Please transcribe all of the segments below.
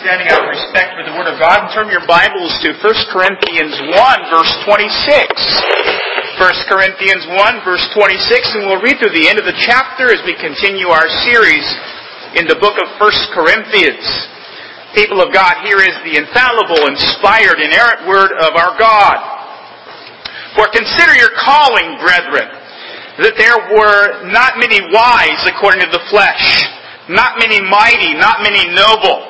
standing out of respect for the Word of God, turn your Bibles to 1 Corinthians 1, verse 26. 1 Corinthians 1, verse 26, and we'll read through the end of the chapter as we continue our series in the book of 1 Corinthians. People of God, here is the infallible, inspired, inerrant Word of our God. For consider your calling, brethren, that there were not many wise according to the flesh not many mighty, not many noble.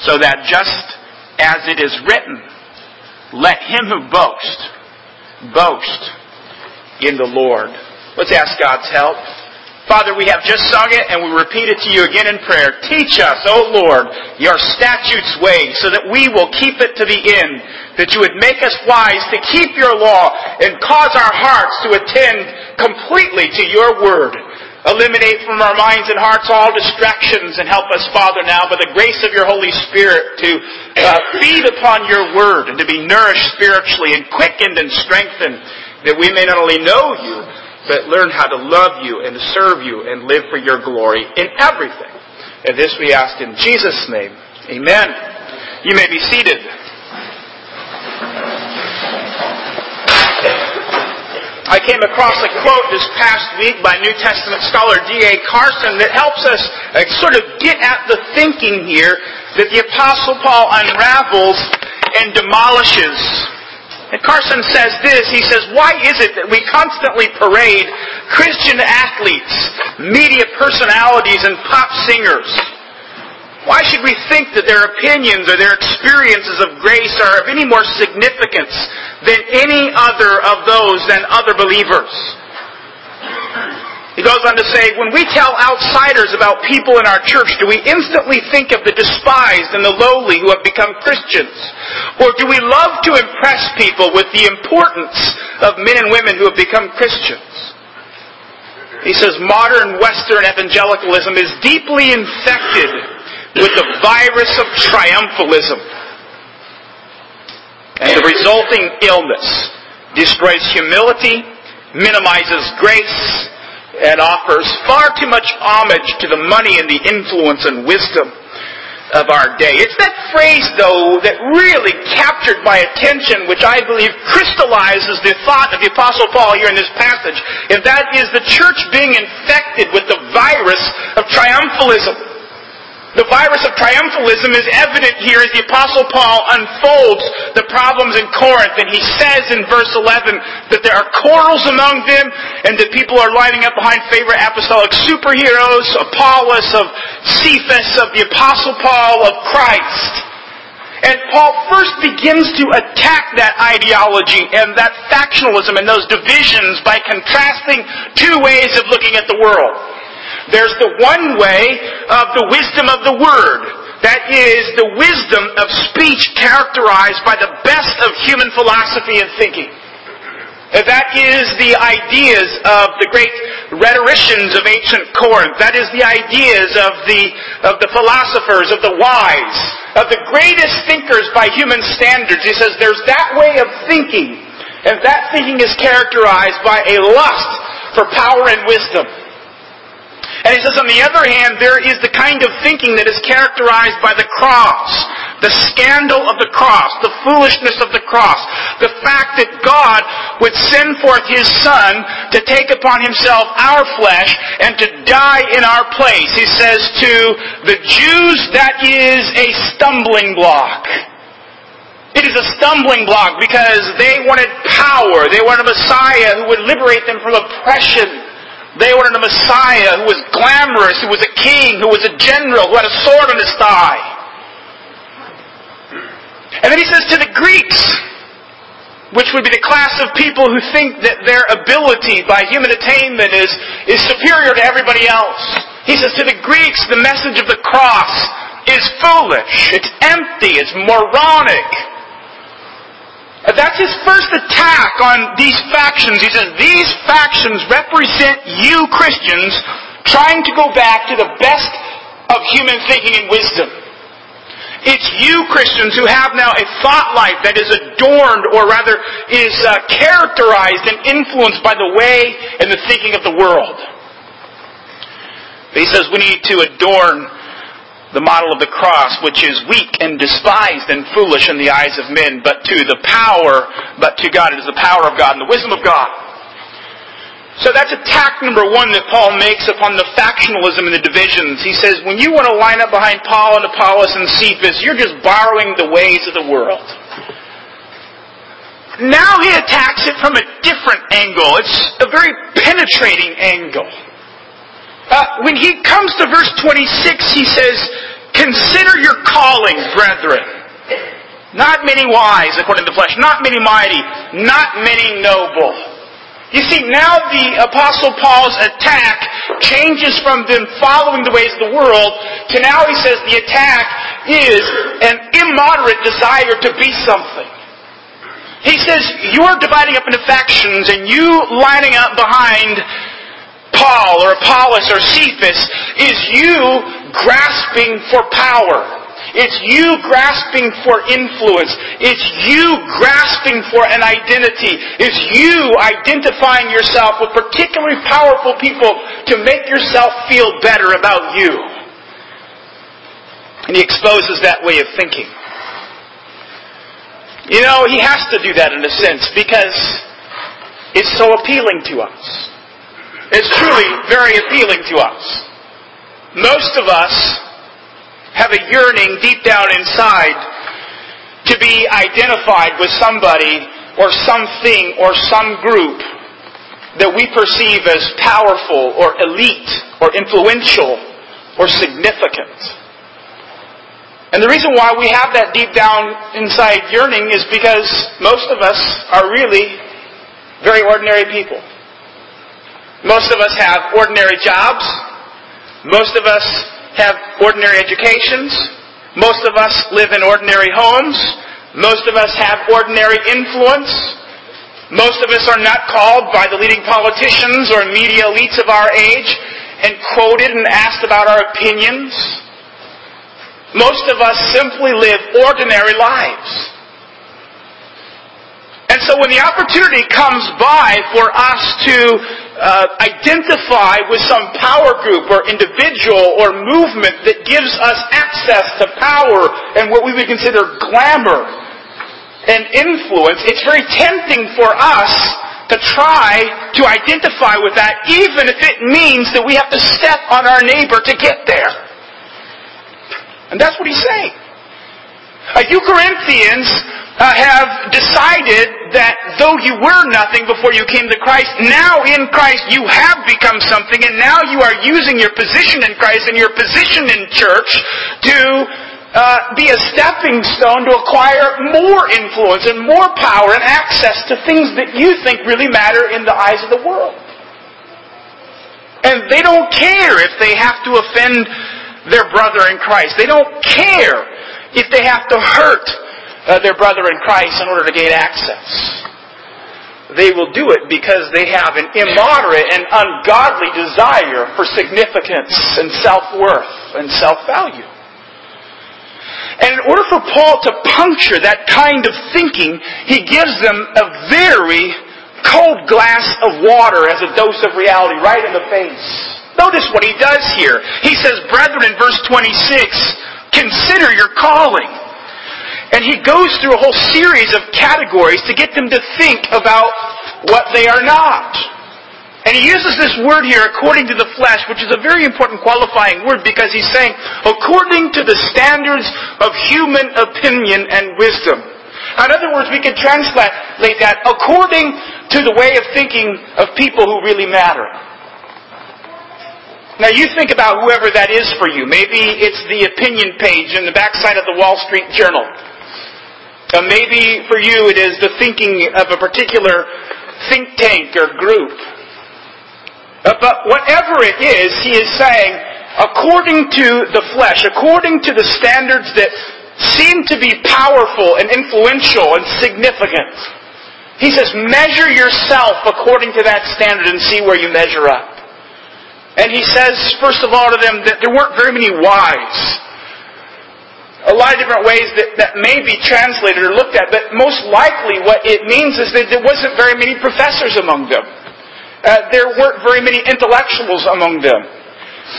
So that just as it is written, let him who boasts, boast in the Lord. Let's ask God's help. Father, we have just sung it and we repeat it to you again in prayer. Teach us, O Lord, your statutes way so that we will keep it to the end, that you would make us wise to keep your law and cause our hearts to attend completely to your word. Eliminate from our minds and hearts all distractions and help us, Father, now by the grace of your Holy Spirit to uh, feed upon your word and to be nourished spiritually and quickened and strengthened that we may not only know you, but learn how to love you and serve you and live for your glory in everything. And this we ask in Jesus' name. Amen. You may be seated. I came across a quote this past week by New Testament scholar D.A. Carson that helps us uh, sort of get at the thinking here that the Apostle Paul unravels and demolishes and Carson says this, he says, why is it that we constantly parade Christian athletes, media personalities, and pop singers? Why should we think that their opinions or their experiences of grace are of any more significance than any other of those than other believers? He goes on to say, when we tell outsiders about people in our church, do we instantly think of the despised and the lowly who have become Christians? Or do we love to impress people with the importance of men and women who have become Christians? He says modern Western evangelicalism is deeply infected with the virus of triumphalism. And the resulting illness destroys humility, minimizes grace, and offers far too much homage to the money and the influence and wisdom of our day. It's that phrase, though, that really captured my attention, which I believe crystallizes the thought of the Apostle Paul here in this passage, and that is the church being infected with the virus of triumphalism. The virus of triumphalism is evident here as the apostle Paul unfolds the problems in Corinth and he says in verse 11 that there are quarrels among them and that people are lining up behind favorite apostolic superheroes, Apollos, of Cephas, of the apostle Paul, of Christ. And Paul first begins to attack that ideology and that factionalism and those divisions by contrasting two ways of looking at the world. There's the one way of the wisdom of the Word. That is the wisdom of speech characterized by the best of human philosophy and thinking. That is the ideas of the great rhetoricians of ancient Corinth. That is the ideas of the, of the philosophers, of the wise, of the greatest thinkers by human standards. He says there's that way of thinking, and that thinking is characterized by a lust for power and wisdom. And he says, on the other hand, there is the kind of thinking that is characterized by the cross, the scandal of the cross, the foolishness of the cross, the fact that God would send forth His Son to take upon Himself our flesh and to die in our place. He says to the Jews, that is a stumbling block. It is a stumbling block because they wanted power. They wanted a Messiah who would liberate them from oppression. They wanted a Messiah who was glamorous, who was a king, who was a general, who had a sword on his thigh. And then he says to the Greeks, which would be the class of people who think that their ability by human attainment is, is superior to everybody else. He says to the Greeks, the message of the cross is foolish. It's empty. It's moronic. That's his first attack on these factions. He says, these factions represent you Christians trying to go back to the best of human thinking and wisdom. It's you Christians who have now a thought life that is adorned, or rather is uh, characterized and influenced by the way and the thinking of the world. He says we need to adorn the model of the cross, which is weak and despised and foolish in the eyes of men, but to the power, but to God. It is the power of God and the wisdom of God. So that's attack number one that Paul makes upon the factionalism and the divisions. He says, when you want to line up behind Paul and Apollos and Cephas, you're just borrowing the ways of the world. Now he attacks it from a different angle. It's a very penetrating angle. Uh, when he comes to verse 26, he says, Consider your calling, brethren. Not many wise, according to the flesh, not many mighty, not many noble. You see, now the Apostle Paul's attack changes from them following the ways of the world to now he says the attack is an immoderate desire to be something. He says, you're dividing up into factions and you lining up behind Paul or Apollos or Cephas is you grasping for power. It's you grasping for influence. It's you grasping for an identity. It's you identifying yourself with particularly powerful people to make yourself feel better about you. And he exposes that way of thinking. You know, he has to do that in a sense because it's so appealing to us. It's truly very appealing to us. Most of us have a yearning deep down inside to be identified with somebody or something or some group that we perceive as powerful or elite or influential or significant. And the reason why we have that deep down inside yearning is because most of us are really very ordinary people. Most of us have ordinary jobs. Most of us have ordinary educations. Most of us live in ordinary homes. Most of us have ordinary influence. Most of us are not called by the leading politicians or media elites of our age and quoted and asked about our opinions. Most of us simply live ordinary lives. And so when the opportunity comes by for us to uh, identify with some power group or individual or movement that gives us access to power and what we would consider glamour and influence, it's very tempting for us to try to identify with that, even if it means that we have to step on our neighbor to get there. And that's what he's saying. Uh, you Corinthians uh, have decided that though you were nothing before you came to Christ, now in Christ you have become something, and now you are using your position in Christ and your position in church to uh, be a stepping stone to acquire more influence and more power and access to things that you think really matter in the eyes of the world. And they don't care if they have to offend their brother in Christ. They don't care if they have to hurt uh, their brother in Christ in order to gain access. They will do it because they have an immoderate and ungodly desire for significance and self-worth and self-value. And in order for Paul to puncture that kind of thinking, he gives them a very cold glass of water as a dose of reality right in the face. Notice what he does here. He says, brethren, in verse 26, consider your calling. And he goes through a whole series of categories to get them to think about what they are not. And he uses this word here, according to the flesh, which is a very important qualifying word because he's saying, according to the standards of human opinion and wisdom. In other words, we could translate that according to the way of thinking of people who really matter. Now you think about whoever that is for you. Maybe it's the opinion page in the backside of the Wall Street Journal. Uh, maybe for you it is the thinking of a particular think tank or group. Uh, but whatever it is, he is saying, according to the flesh, according to the standards that seem to be powerful and influential and significant. He says, measure yourself according to that standard and see where you measure up. And he says, first of all, to them that there weren't very many wise. A lot of different ways that, that may be translated or looked at, but most likely what it means is that there wasn't very many professors among them. Uh, there weren't very many intellectuals among them.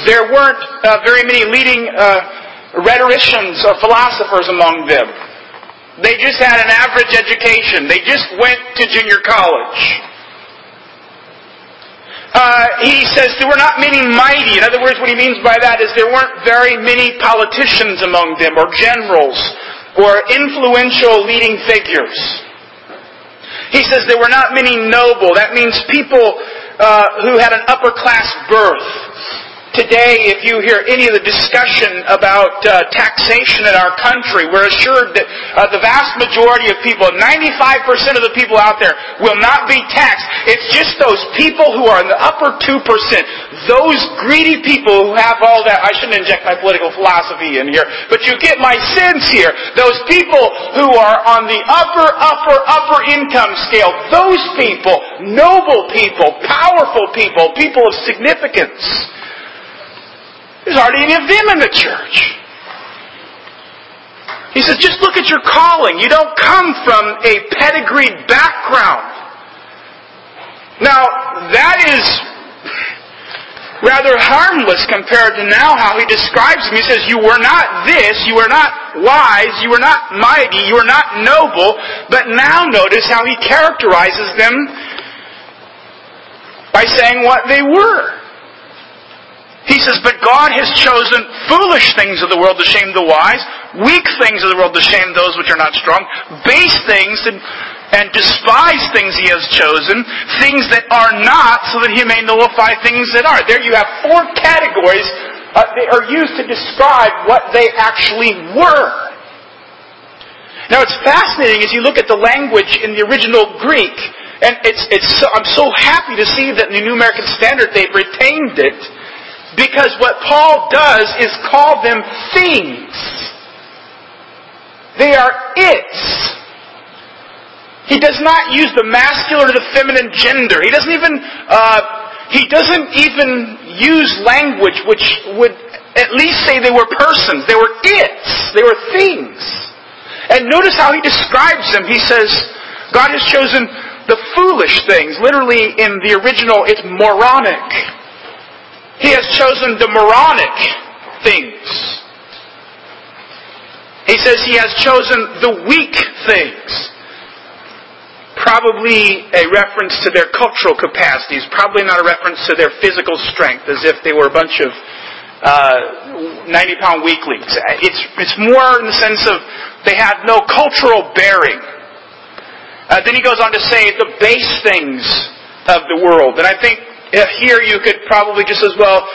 There weren't uh, very many leading uh, rhetoricians or philosophers among them. They just had an average education. They just went to junior college. Uh, he says there were not many mighty. In other words, what he means by that is there weren't very many politicians among them, or generals, or influential leading figures. He says there were not many noble. That means people uh, who had an upper class birth. Today, if you hear any of the discussion about uh, taxation in our country, we're assured that uh, the vast majority of people, 95% of the people out there, will not be taxed. It's just those people who are in the upper 2%, those greedy people who have all that. I shouldn't inject my political philosophy in here, but you get my sense here. Those people who are on the upper, upper, upper income scale, those people, noble people, powerful people, people of significance, there's hardly any of them in the church. He says, just look at your calling. You don't come from a pedigreed background. Now, that is rather harmless compared to now how he describes them. He says, you were not this, you were not wise, you were not mighty, you were not noble, but now notice how he characterizes them by saying what they were. He says, but God has chosen foolish things of the world to shame the wise, weak things of the world to shame those which are not strong, base things and, and despise things he has chosen, things that are not, so that he may nullify things that are. There you have four categories uh, that are used to describe what they actually were. Now it's fascinating as you look at the language in the original Greek, and it's, it's so, I'm so happy to see that in the New American Standard they've retained it because what Paul does is call them things. They are its. He does not use the masculine or the feminine gender. He doesn't even uh, he doesn't even use language which would at least say they were persons. They were its. They were things. And notice how he describes them. He says, God has chosen the foolish things. Literally in the original, it's moronic. He has chosen the moronic things. He says he has chosen the weak things. Probably a reference to their cultural capacities, probably not a reference to their physical strength, as if they were a bunch of uh, 90 pound weaklings. It's, it's more in the sense of they had no cultural bearing. Uh, then he goes on to say the base things of the world. And I think here you could probably just as well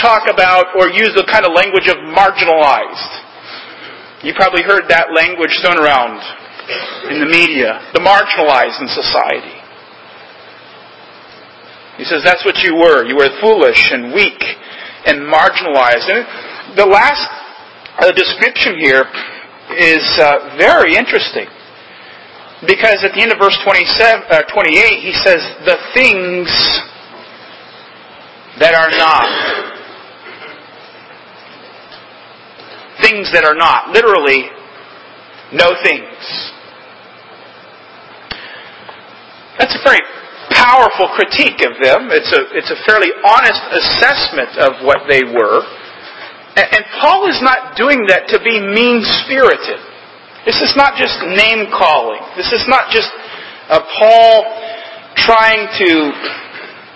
talk about or use the kind of language of marginalized. You probably heard that language thrown around in the media, the marginalized in society. He says that's what you were. You were foolish and weak and marginalized. And the last uh, description here is uh, very interesting. Because at the end of verse 27, uh, 28, he says, the things that are not. Things that are not. Literally, no things. That's a very powerful critique of them. It's a, it's a fairly honest assessment of what they were. And, and Paul is not doing that to be mean spirited. This is not just name calling. This is not just uh, Paul trying to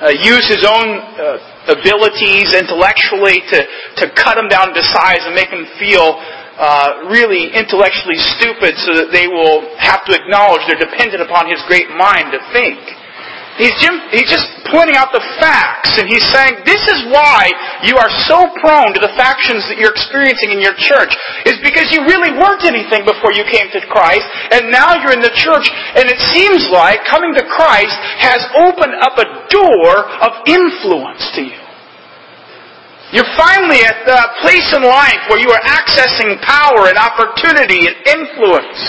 uh, use his own uh, abilities intellectually to, to cut them down to size and make them feel uh, really intellectually stupid so that they will have to acknowledge they're dependent upon his great mind to think. He's, just pointing out the facts, and he's saying, this is why you are so prone to the factions that you're experiencing in your church, is because you really weren't anything before you came to Christ, and now you're in the church, and it seems like coming to Christ has opened up a door of influence to you. You're finally at the place in life where you are accessing power and opportunity and influence.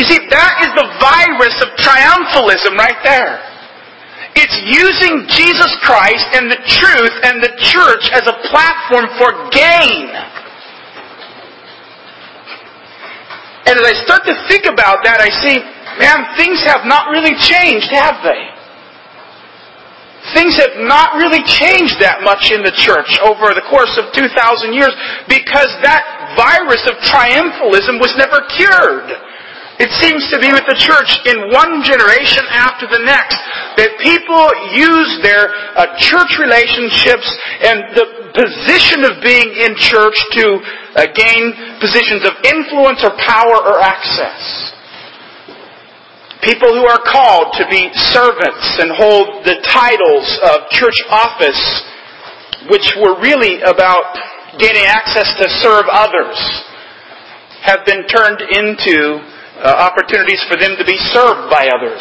You see, that is the virus of triumphalism right there. It's using Jesus Christ and the truth and the church as a platform for gain. And as I start to think about that, I see, man, things have not really changed, have they? Things have not really changed that much in the church over the course of 2,000 years because that virus of triumphalism was never cured. It seems to be with the church in one generation after the next that people use their uh, church relationships and the position of being in church to uh, gain positions of influence or power or access. People who are called to be servants and hold the titles of church office, which were really about gaining access to serve others, have been turned into opportunities for them to be served by others.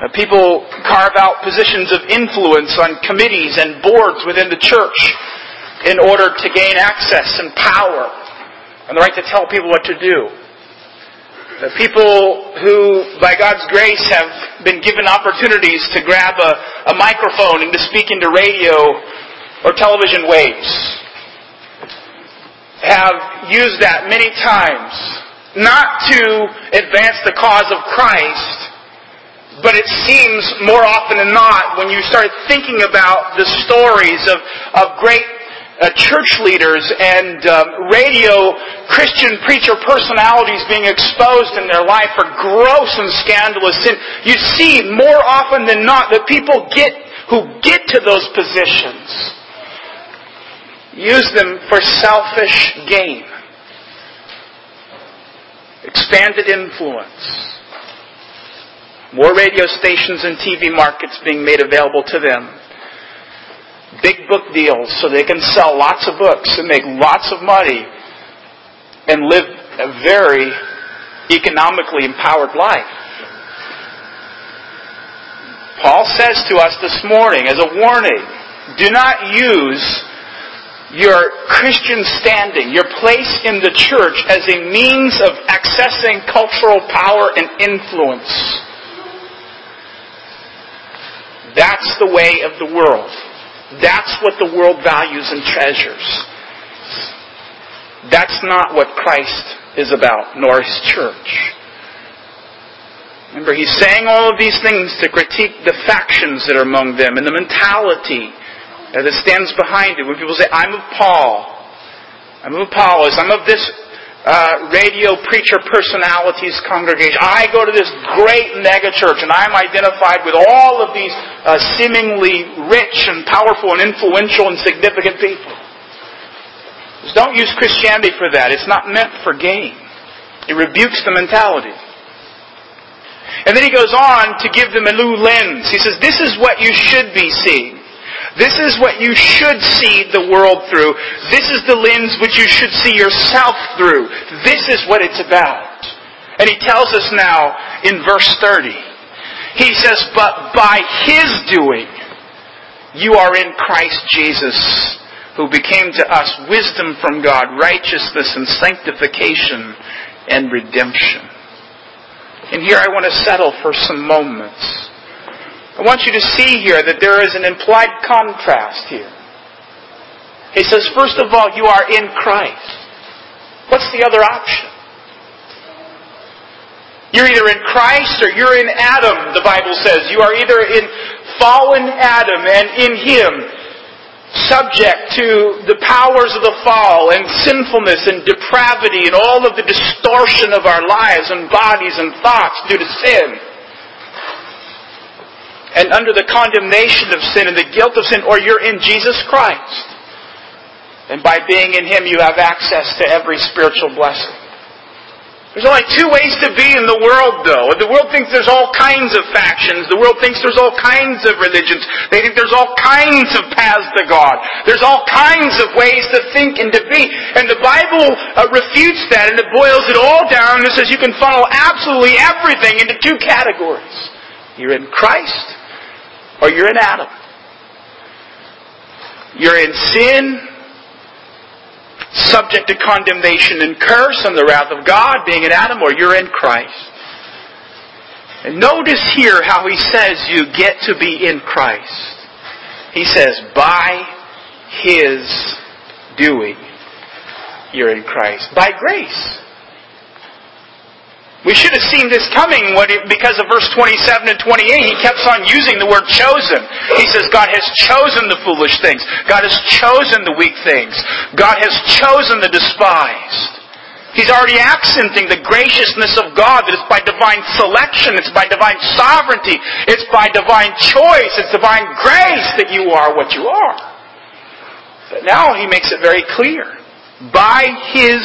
Uh, people carve out positions of influence on committees and boards within the church in order to gain access and power and the right to tell people what to do. The people who, by God's grace, have been given opportunities to grab a, a microphone and to speak into radio or television waves have used that many times, not to advance the cause of Christ, but it seems more often than not, when you start thinking about the stories of, of great uh, church leaders and um, radio Christian preacher personalities being exposed in their life for gross and scandalous sin. You see more often than not that people get who get to those positions use them for selfish gain, expanded influence. More radio stations and TV markets being made available to them big book deals so they can sell lots of books and make lots of money and live a very economically empowered life. Paul says to us this morning as a warning, do not use your Christian standing, your place in the church as a means of accessing cultural power and influence. That's the way of the world. That's what the world values and treasures. That's not what Christ is about, nor his church. Remember, he's saying all of these things to critique the factions that are among them and the mentality that stands behind it. When people say, I'm of Paul, I'm of Apollos, I'm of this uh, radio preacher personalities congregation. I go to this great megachurch and I'm identified with all of these uh, seemingly rich and powerful and influential and significant people. Just don't use Christianity for that. It's not meant for gain. It rebukes the mentality. And then he goes on to give them a new lens. He says, this is what you should be seeing. This is what you should see the world through. This is the lens which you should see yourself through. This is what it's about. And he tells us now in verse 30. He says, But by his doing, you are in Christ Jesus, who became to us wisdom from God, righteousness and sanctification and redemption. And here I want to settle for some moments. I want you to see here that there is an implied contrast here. He says, first of all, you are in Christ. What's the other option? You're either in Christ or you're in Adam, the Bible says. You are either in fallen Adam and in Him, subject to the powers of the fall and sinfulness and depravity and all of the distortion of our lives and bodies and thoughts due to sin and under the condemnation of sin and the guilt of sin, or you're in Jesus Christ. And by being in Him, you have access to every spiritual blessing. There's only two ways to be in the world, though. The world thinks there's all kinds of factions. The world thinks there's all kinds of religions. They think there's all kinds of paths to God. There's all kinds of ways to think and to be. And the Bible uh, refutes that and it boils it all down and says you can funnel absolutely everything into two categories. You're in Christ or you're in Adam. you're in sin, subject to condemnation and curse and the wrath of God, being in Adam, or you're in Christ. And notice here how he says you get to be in Christ. He says, by his doing, you're in Christ. By grace. We should have seen this coming because of verse 27 and 28. He kept on using the word chosen. He says, God has chosen the foolish things. God has chosen the weak things. God has chosen the despised. He's already accenting the graciousness of God that it's by divine selection, it's by divine sovereignty, it's by divine choice, it's divine grace that you are what you are. But now he makes it very clear. By his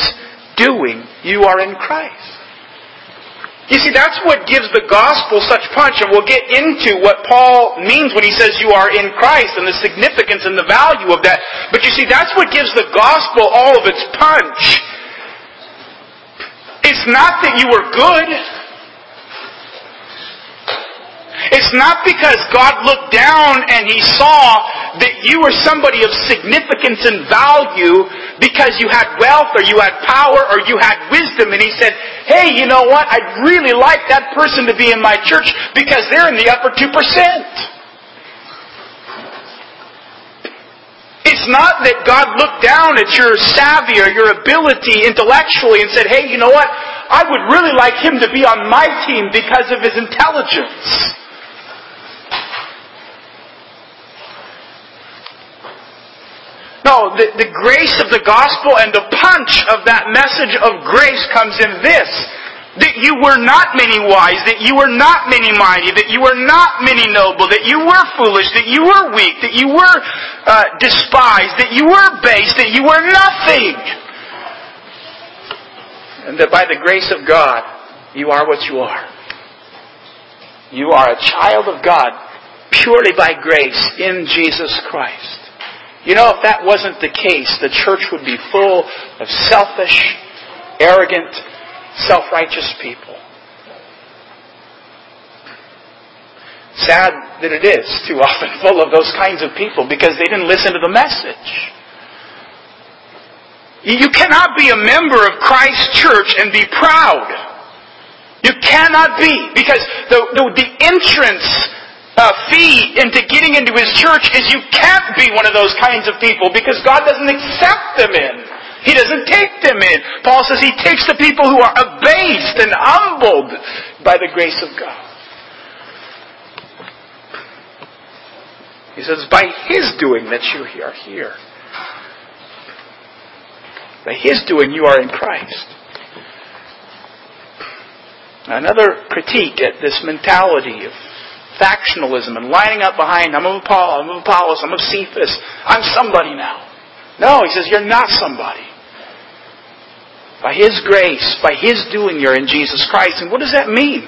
doing, you are in Christ. You see, that's what gives the gospel such punch, and we'll get into what Paul means when he says you are in Christ and the significance and the value of that. But you see, that's what gives the gospel all of its punch. It's not that you were good. It's not because God looked down and He saw that you were somebody of significance and value because you had wealth or you had power or you had wisdom and He said, hey, you know what? I'd really like that person to be in my church because they're in the upper 2%. It's not that God looked down at your savvy or your ability intellectually and said, hey, you know what? I would really like him to be on my team because of his intelligence. No, the, the grace of the gospel and the punch of that message of grace comes in this. That you were not many wise, that you were not many mighty, that you were not many noble, that you were foolish, that you were weak, that you were uh, despised, that you were base, that you were nothing. And that by the grace of God, you are what you are. You are a child of God purely by grace in Jesus Christ. You know, if that wasn't the case, the church would be full of selfish, arrogant, self-righteous people. Sad that it is too often full of those kinds of people because they didn't listen to the message. You cannot be a member of Christ's church and be proud. You cannot be because the, the, the entrance uh, fee into getting into his church is you can't be one of those kinds of people because God doesn't accept them in. He doesn't take them in. Paul says he takes the people who are abased and humbled by the grace of God. He says, it's by his doing that you are here. By his doing you are in Christ. Another critique at this mentality of factionalism and lining up behind, I'm of Paul, I'm of Apollos, I'm of Cephas, I'm somebody now. No, he says, you're not somebody. By His grace, by His doing, you're in Jesus Christ. And what does that mean?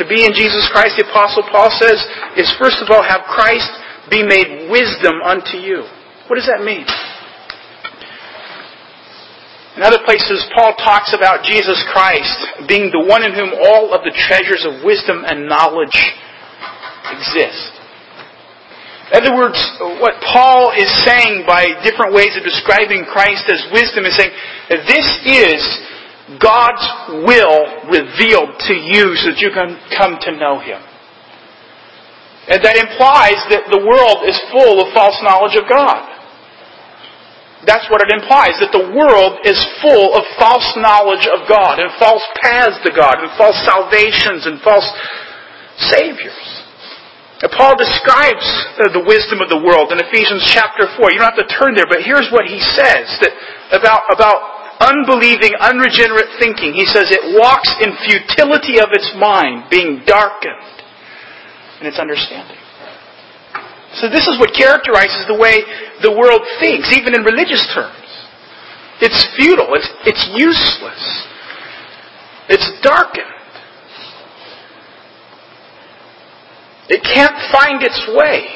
To be in Jesus Christ, the Apostle Paul says, is first of all have Christ be made wisdom unto you. What does that mean? In other places, Paul talks about Jesus Christ being the one in whom all of the treasures of wisdom and knowledge exist. In other words, what Paul is saying by different ways of describing Christ as wisdom is saying, this is God's will revealed to you so that you can come to know Him. And that implies that the world is full of false knowledge of God. That's what it implies, that the world is full of false knowledge of God and false paths to God and false salvations and false saviors. And Paul describes uh, the wisdom of the world in Ephesians chapter 4. You don't have to turn there, but here's what he says that about, about unbelieving, unregenerate thinking. He says it walks in futility of its mind, being darkened in its understanding. So this is what characterizes the way the world thinks, even in religious terms. It's futile. It's, it's useless. It's darkened. It can't find its way.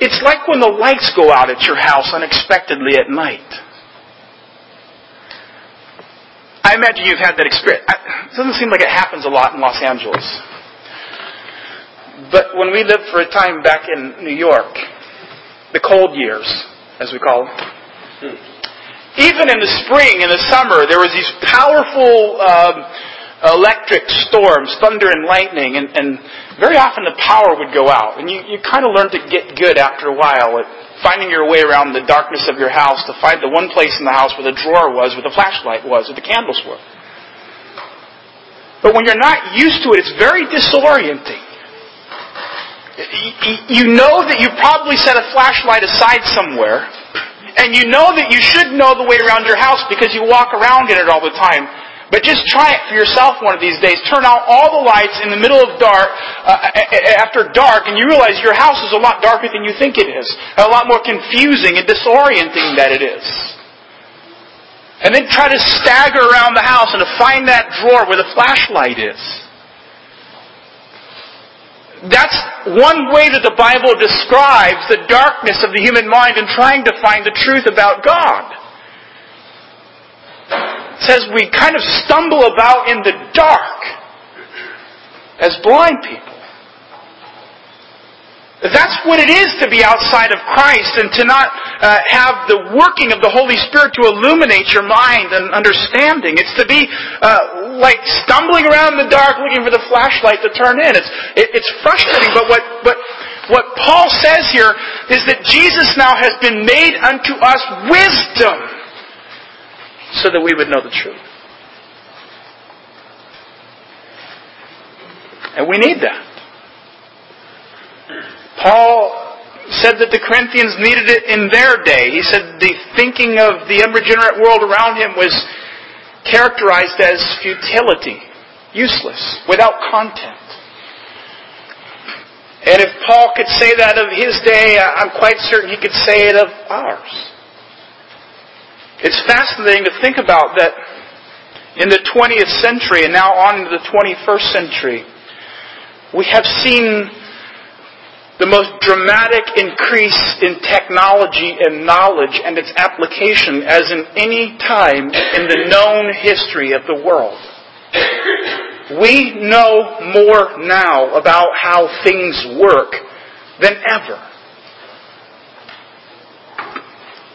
It's like when the lights go out at your house unexpectedly at night. I imagine you've had that experience. It doesn't seem like it happens a lot in Los Angeles. But when we lived for a time back in New York, the cold years, as we call them, even in the spring and the summer, there was these powerful um, electric storms, thunder and lightning, and, and very often the power would go out. And you, you kind of learn to get good after a while at finding your way around the darkness of your house to find the one place in the house where the drawer was, where the flashlight was, where the candles were. But when you're not used to it, it's very disorienting. You know that you probably set a flashlight aside somewhere, and you know that you should know the way around your house because you walk around in it all the time. But just try it for yourself one of these days. Turn out all the lights in the middle of dark, uh, after dark, and you realize your house is a lot darker than you think it is. And a lot more confusing and disorienting than it is. And then try to stagger around the house and to find that drawer where the flashlight is. That's one way that the Bible describes the darkness of the human mind in trying to find the truth about God. It says we kind of stumble about in the dark as blind people. That's what it is to be outside of Christ and to not uh, have the working of the Holy Spirit to illuminate your mind and understanding. It's to be uh, like stumbling around in the dark looking for the flashlight to turn in. It's, it, it's frustrating, but what, but what Paul says here is that Jesus now has been made unto us wisdom so that we would know the truth. And we need that. Paul said that the Corinthians needed it in their day. He said the thinking of the unregenerate world around him was characterized as futility, useless, without content. And if Paul could say that of his day, I'm quite certain he could say it of ours. It's fascinating to think about that in the 20th century and now on into the 21st century, we have seen the most dramatic increase in technology and knowledge and its application as in any time in the known history of the world. We know more now about how things work than ever.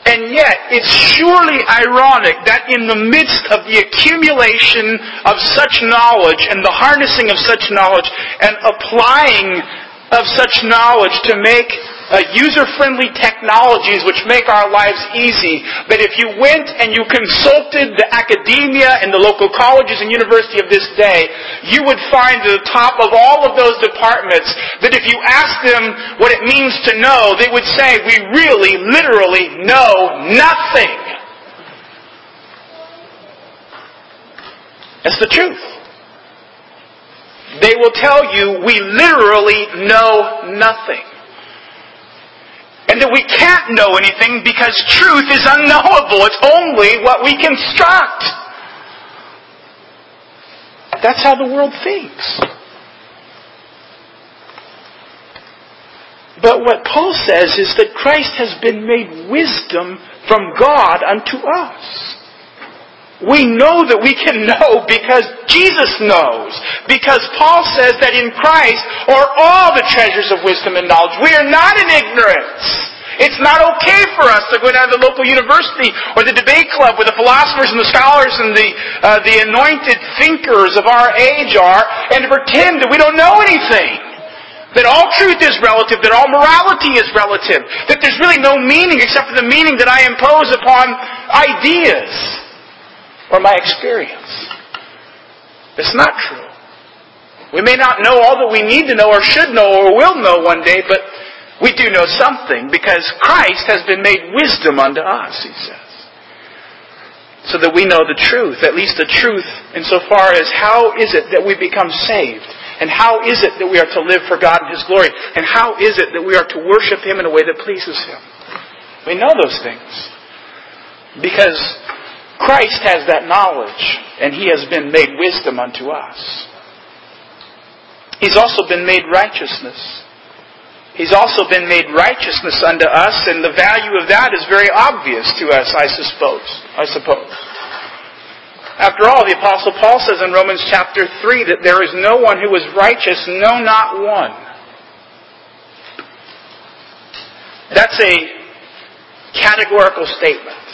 And yet, it's surely ironic that in the midst of the accumulation of such knowledge and the harnessing of such knowledge and applying of such knowledge to make uh, user-friendly technologies which make our lives easy. But if you went and you consulted the academia and the local colleges and university of this day, you would find at the top of all of those departments that if you asked them what it means to know, they would say, we really, literally know nothing. That's the truth. They will tell you we literally know nothing. And that we can't know anything because truth is unknowable. It's only what we construct. That's how the world thinks. But what Paul says is that Christ has been made wisdom from God unto us. We know that we can know because Jesus knows. Because Paul says that in Christ are all the treasures of wisdom and knowledge. We are not in ignorance. It's not okay for us to go down to the local university or the debate club where the philosophers and the scholars and the, uh, the anointed thinkers of our age are and to pretend that we don't know anything. That all truth is relative, that all morality is relative, that there's really no meaning except for the meaning that I impose upon ideas or my experience. It's not true. We may not know all that we need to know or should know or will know one day, but we do know something because Christ has been made wisdom unto us, he says. So that we know the truth, at least the truth insofar as how is it that we become saved? And how is it that we are to live for God and His glory? And how is it that we are to worship Him in a way that pleases Him? We know those things. Because Christ has that knowledge, and he has been made wisdom unto us. He's also been made righteousness. He's also been made righteousness unto us, and the value of that is very obvious to us, I suppose. I suppose. After all, the Apostle Paul says in Romans chapter 3 that there is no one who is righteous, no, not one. That's a categorical statement.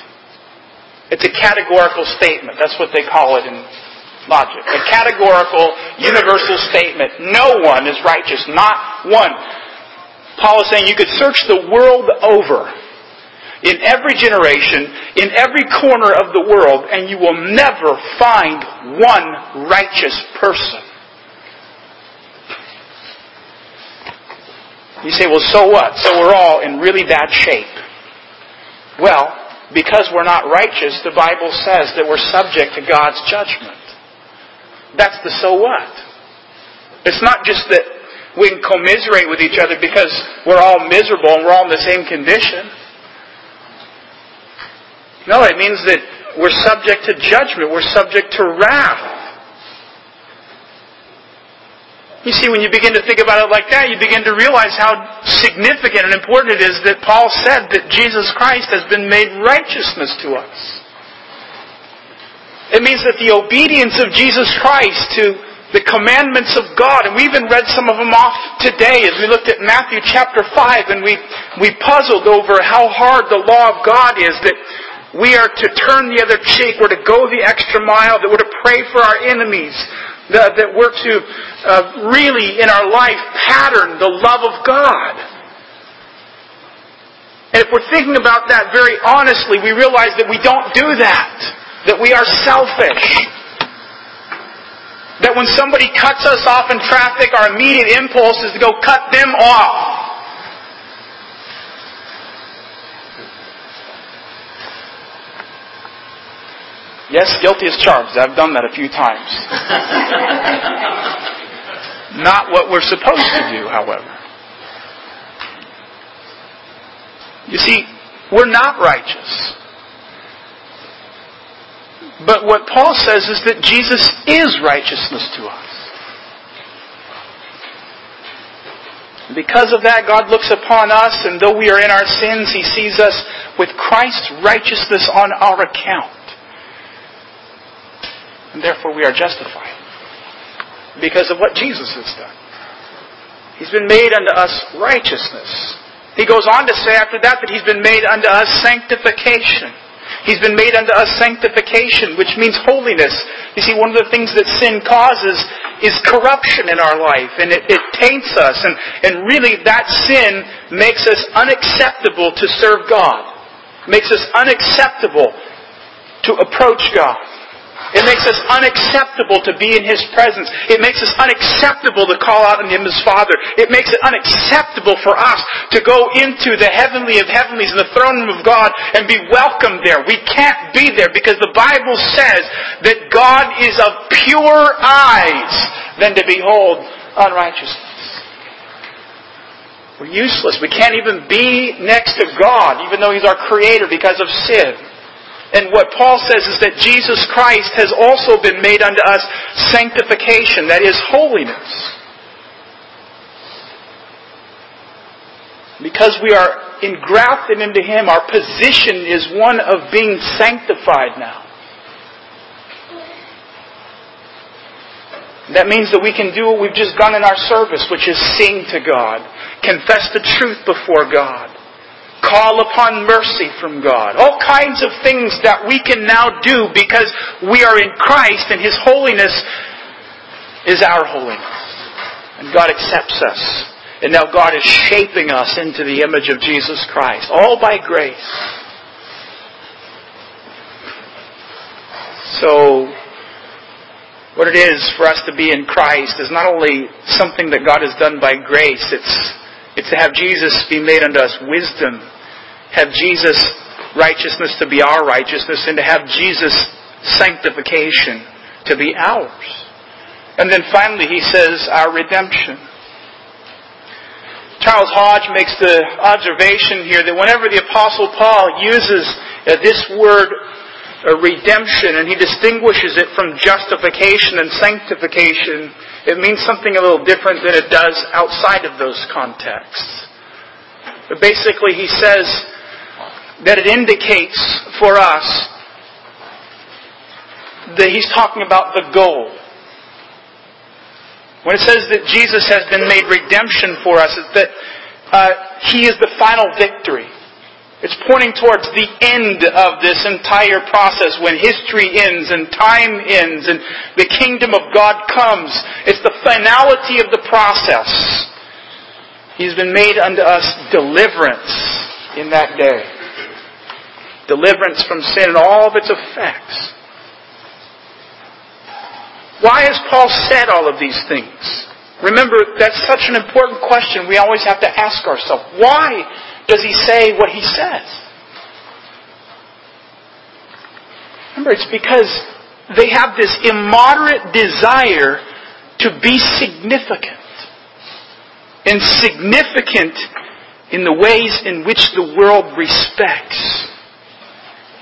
It's a categorical statement. That's what they call it in logic. A categorical, universal statement. No one is righteous. Not one. Paul is saying you could search the world over in every generation, in every corner of the world, and you will never find one righteous person. You say, well, so what? So we're all in really bad shape. Well, because we're not righteous, the Bible says that we're subject to God's judgment. That's the so what. It's not just that we can commiserate with each other because we're all miserable and we're all in the same condition. No, it means that we're subject to judgment. We're subject to wrath. You see, when you begin to think about it like that, you begin to realize how significant and important it is that Paul said that Jesus Christ has been made righteousness to us. It means that the obedience of Jesus Christ to the commandments of God, and we even read some of them off today as we looked at Matthew chapter 5 and we, we puzzled over how hard the law of God is that we are to turn the other cheek, we're to go the extra mile, that we're to pray for our enemies, that, that we're to uh, really, in our life, pattern the love of God. And if we're thinking about that very honestly, we realize that we don't do that. That we are selfish. That when somebody cuts us off in traffic, our immediate impulse is to go cut them off. Yes, guilty as charged. I've done that a few times. Not what we're supposed to do, however. You see, we're not righteous. But what Paul says is that Jesus is righteousness to us. Because of that, God looks upon us, and though we are in our sins, He sees us with Christ's righteousness on our account and therefore we are justified because of what Jesus has done. He's been made unto us righteousness. He goes on to say after that that He's been made unto us sanctification. He's been made unto us sanctification, which means holiness. You see, one of the things that sin causes is corruption in our life, and it, it taints us, and, and really that sin makes us unacceptable to serve God. Makes us unacceptable to approach God. It makes us unacceptable to be in His presence. It makes us unacceptable to call out on Him as Father. It makes it unacceptable for us to go into the heavenly of heavenlies and the throne room of God and be welcomed there. We can't be there because the Bible says that God is of pure eyes than to behold unrighteousness. We're useless. We can't even be next to God, even though He's our Creator because of sin. And what Paul says is that Jesus Christ has also been made unto us sanctification, that is, holiness. Because we are engrafted into Him, our position is one of being sanctified now. That means that we can do what we've just done in our service, which is sing to God, confess the truth before God, call upon mercy from God. All kinds of things that we can now do because we are in Christ and His holiness is our holiness. And God accepts us. And now God is shaping us into the image of Jesus Christ, all by grace. So, what it is for us to be in Christ is not only something that God has done by grace, it's it's to have Jesus be made unto us wisdom, have Jesus' righteousness to be our righteousness, and to have Jesus' sanctification to be ours. And then finally, he says, our redemption. Charles Hodge makes the observation here that whenever the Apostle Paul uses uh, this word uh, redemption and he distinguishes it from justification and sanctification, it means something a little different than it does outside of those contexts. But basically, he says that it indicates for us that he's talking about the goal. When it says that Jesus has been made redemption for us, it's that uh, He is the final victory. It's pointing towards the end of this entire process when history ends and time ends and the kingdom of God comes. It's the finality of the process. He's been made unto us deliverance in that day. Deliverance from sin and all of its effects. Why has Paul said all of these things? Remember, that's such an important question we always have to ask ourselves. Why does he say what he says? Remember, it's because they have this immoderate desire to be significant. And significant in the ways in which the world respects.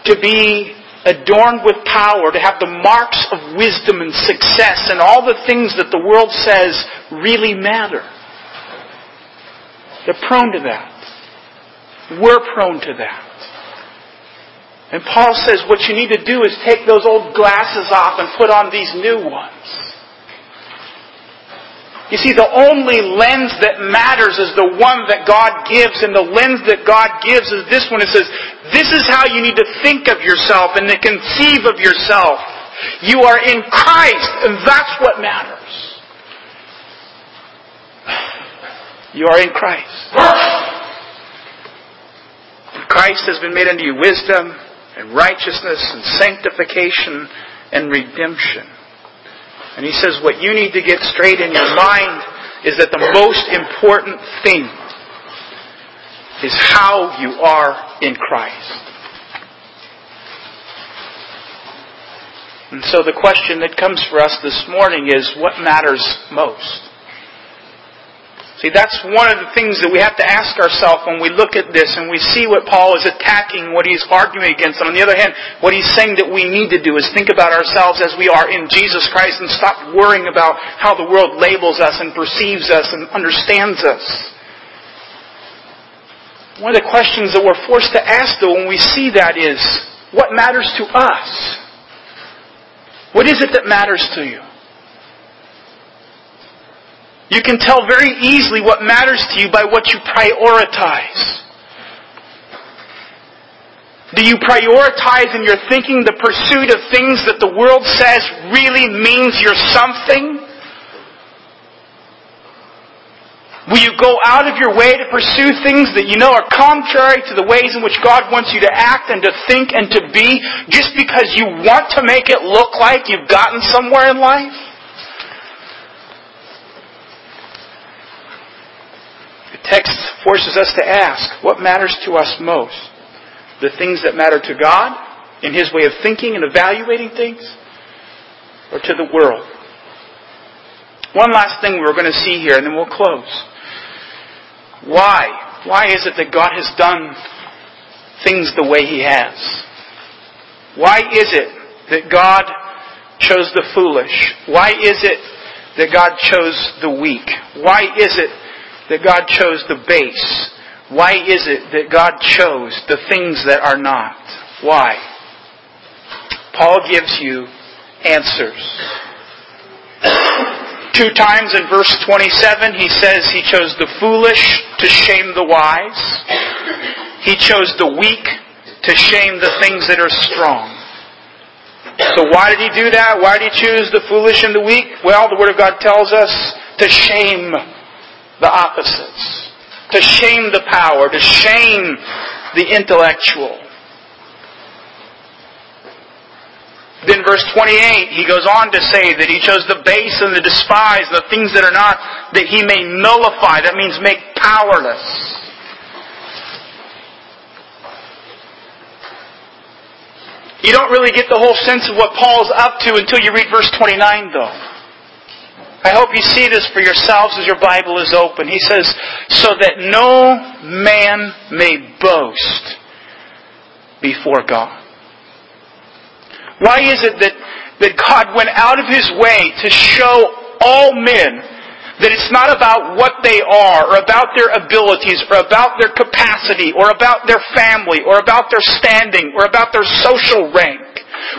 To be adorned with power, to have the marks of wisdom and success and all the things that the world says really matter. They're prone to that. We're prone to that. And Paul says what you need to do is take those old glasses off and put on these new ones. You see, the only lens that matters is the one that God gives, and the lens that God gives is this one. It says, this is how you need to think of yourself and to conceive of yourself. You are in Christ, and that's what matters. You are in Christ. Christ has been made unto you wisdom and righteousness and sanctification and redemption. And he says what you need to get straight in your mind is that the most important thing is how you are in Christ. And so the question that comes for us this morning is what matters most? See, that's one of the things that we have to ask ourselves when we look at this and we see what Paul is attacking, what he's arguing against. And on the other hand, what he's saying that we need to do is think about ourselves as we are in Jesus Christ and stop worrying about how the world labels us and perceives us and understands us. One of the questions that we're forced to ask though when we see that is, what matters to us? What is it that matters to you? You can tell very easily what matters to you by what you prioritize. Do you prioritize in your thinking the pursuit of things that the world says really means you're something? Will you go out of your way to pursue things that you know are contrary to the ways in which God wants you to act and to think and to be just because you want to make it look like you've gotten somewhere in life? Text forces us to ask what matters to us most? The things that matter to God in His way of thinking and evaluating things, or to the world? One last thing we're going to see here, and then we'll close. Why? Why is it that God has done things the way He has? Why is it that God chose the foolish? Why is it that God chose the weak? Why is it that God chose the base? Why is it that God chose the things that are not? Why? Paul gives you answers. Two times in verse 27, he says he chose the foolish to shame the wise. He chose the weak to shame the things that are strong. So why did he do that? Why did he choose the foolish and the weak? Well, the Word of God tells us to shame the opposites, to shame the power, to shame the intellectual. Then verse 28, he goes on to say that he chose the base and the despised, the things that are not, that he may nullify. That means make powerless. You don't really get the whole sense of what Paul's up to until you read verse 29 though. I hope you see this for yourselves as your Bible is open. He says, so that no man may boast before God. Why is it that, that God went out of His way to show all men that it's not about what they are, or about their abilities, or about their capacity, or about their family, or about their standing, or about their social rank.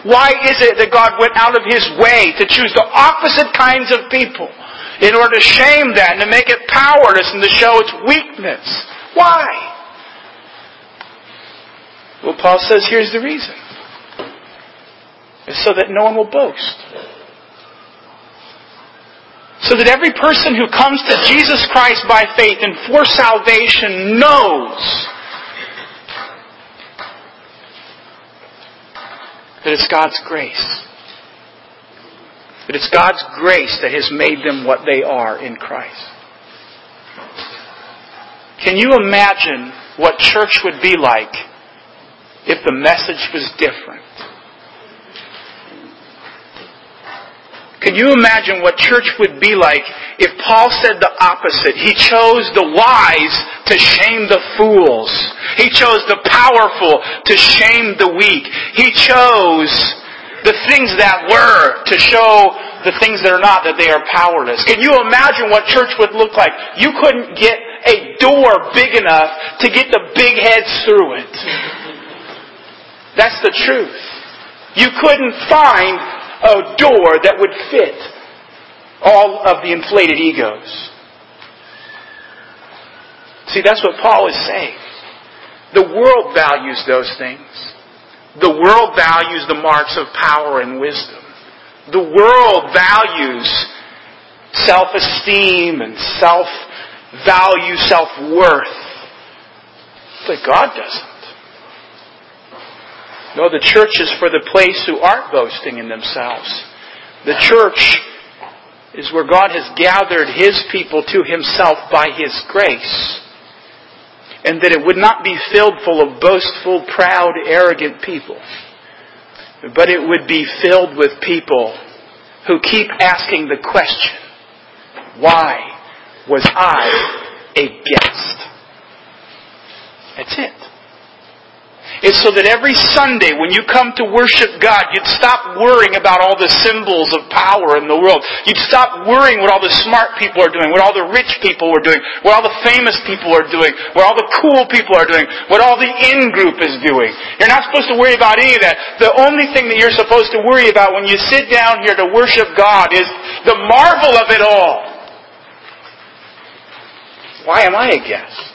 Why is it that God went out of His way to choose the opposite kinds of people in order to shame that and to make it powerless and to show its weakness. Why? Well, Paul says here's the reason. It's so that no one will boast. So that every person who comes to Jesus Christ by faith and for salvation knows that it's God's grace. That it's God's grace that has made them what they are in Christ. Can you imagine what church would be like if the message was different? Can you imagine what church would be like if Paul said the opposite? He chose the wise to shame the fools. He chose the powerful to shame the weak. He chose the things that were to show the things that are not, that they are powerless. Can you imagine what church would look like? You couldn't get a door big enough to get the big heads through it. That's the truth. You couldn't find a door that would fit all of the inflated egos. See, that's what Paul is saying. The world values those things. The world values the marks of power and wisdom. The world values self-esteem and self-value, self-worth. But God doesn't. No, the church is for the place who aren't boasting in themselves. The church is where God has gathered His people to Himself by His grace. And that it would not be filled full of boastful, proud, arrogant people. But it would be filled with people who keep asking the question, why was I a guest? That's it is so that every Sunday when you come to worship God, you'd stop worrying about all the symbols of power in the world. You'd stop worrying what all the smart people are doing, what all the rich people are doing, what all the famous people are doing, what all the cool people are doing, what all the in-group is doing. You're not supposed to worry about any of that. The only thing that you're supposed to worry about when you sit down here to worship God is the marvel of it all. Why am I a guest?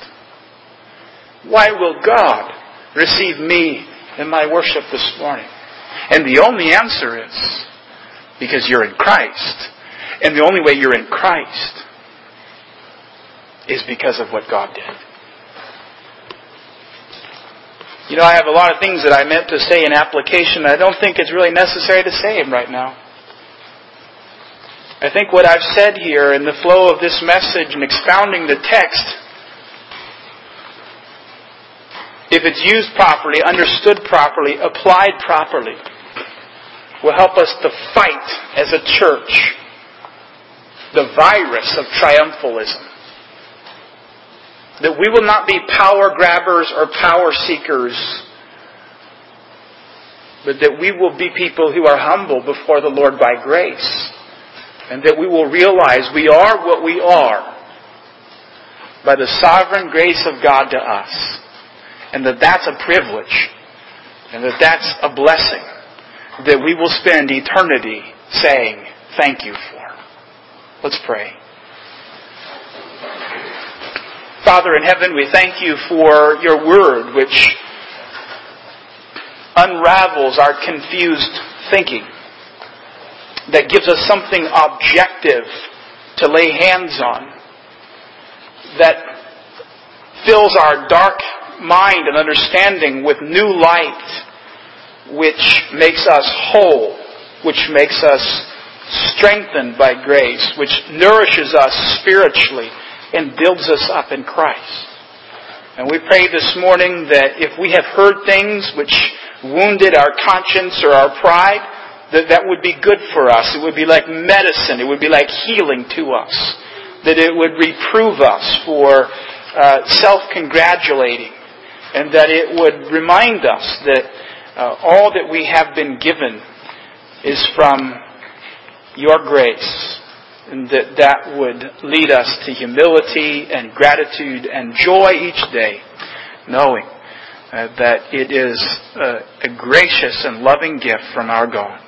Why will God receive me in my worship this morning? And the only answer is because you're in Christ. And the only way you're in Christ is because of what God did. You know, I have a lot of things that I meant to say in application. I don't think it's really necessary to say them right now. I think what I've said here in the flow of this message and expounding the text if it's used properly, understood properly, applied properly, will help us to fight as a church the virus of triumphalism. That we will not be power grabbers or power seekers, but that we will be people who are humble before the Lord by grace. And that we will realize we are what we are by the sovereign grace of God to us and that that's a privilege and that that's a blessing that we will spend eternity saying thank you for. Let's pray. Father in heaven, we thank you for your word which unravels our confused thinking, that gives us something objective to lay hands on, that fills our dark mind and understanding with new light, which makes us whole, which makes us strengthened by grace, which nourishes us spiritually and builds us up in Christ. And we pray this morning that if we have heard things which wounded our conscience or our pride, that that would be good for us. It would be like medicine. It would be like healing to us. That it would reprove us for uh, self-congratulating and that it would remind us that uh, all that we have been given is from your grace, and that that would lead us to humility and gratitude and joy each day, knowing uh, that it is uh, a gracious and loving gift from our God.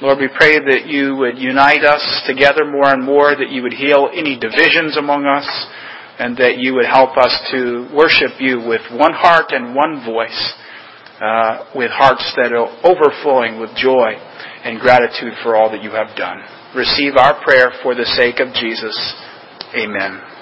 Lord, we pray that you would unite us together more and more, that you would heal any divisions among us, and that you would help us to worship you with one heart and one voice, uh, with hearts that are overflowing with joy and gratitude for all that you have done. Receive our prayer for the sake of Jesus. Amen.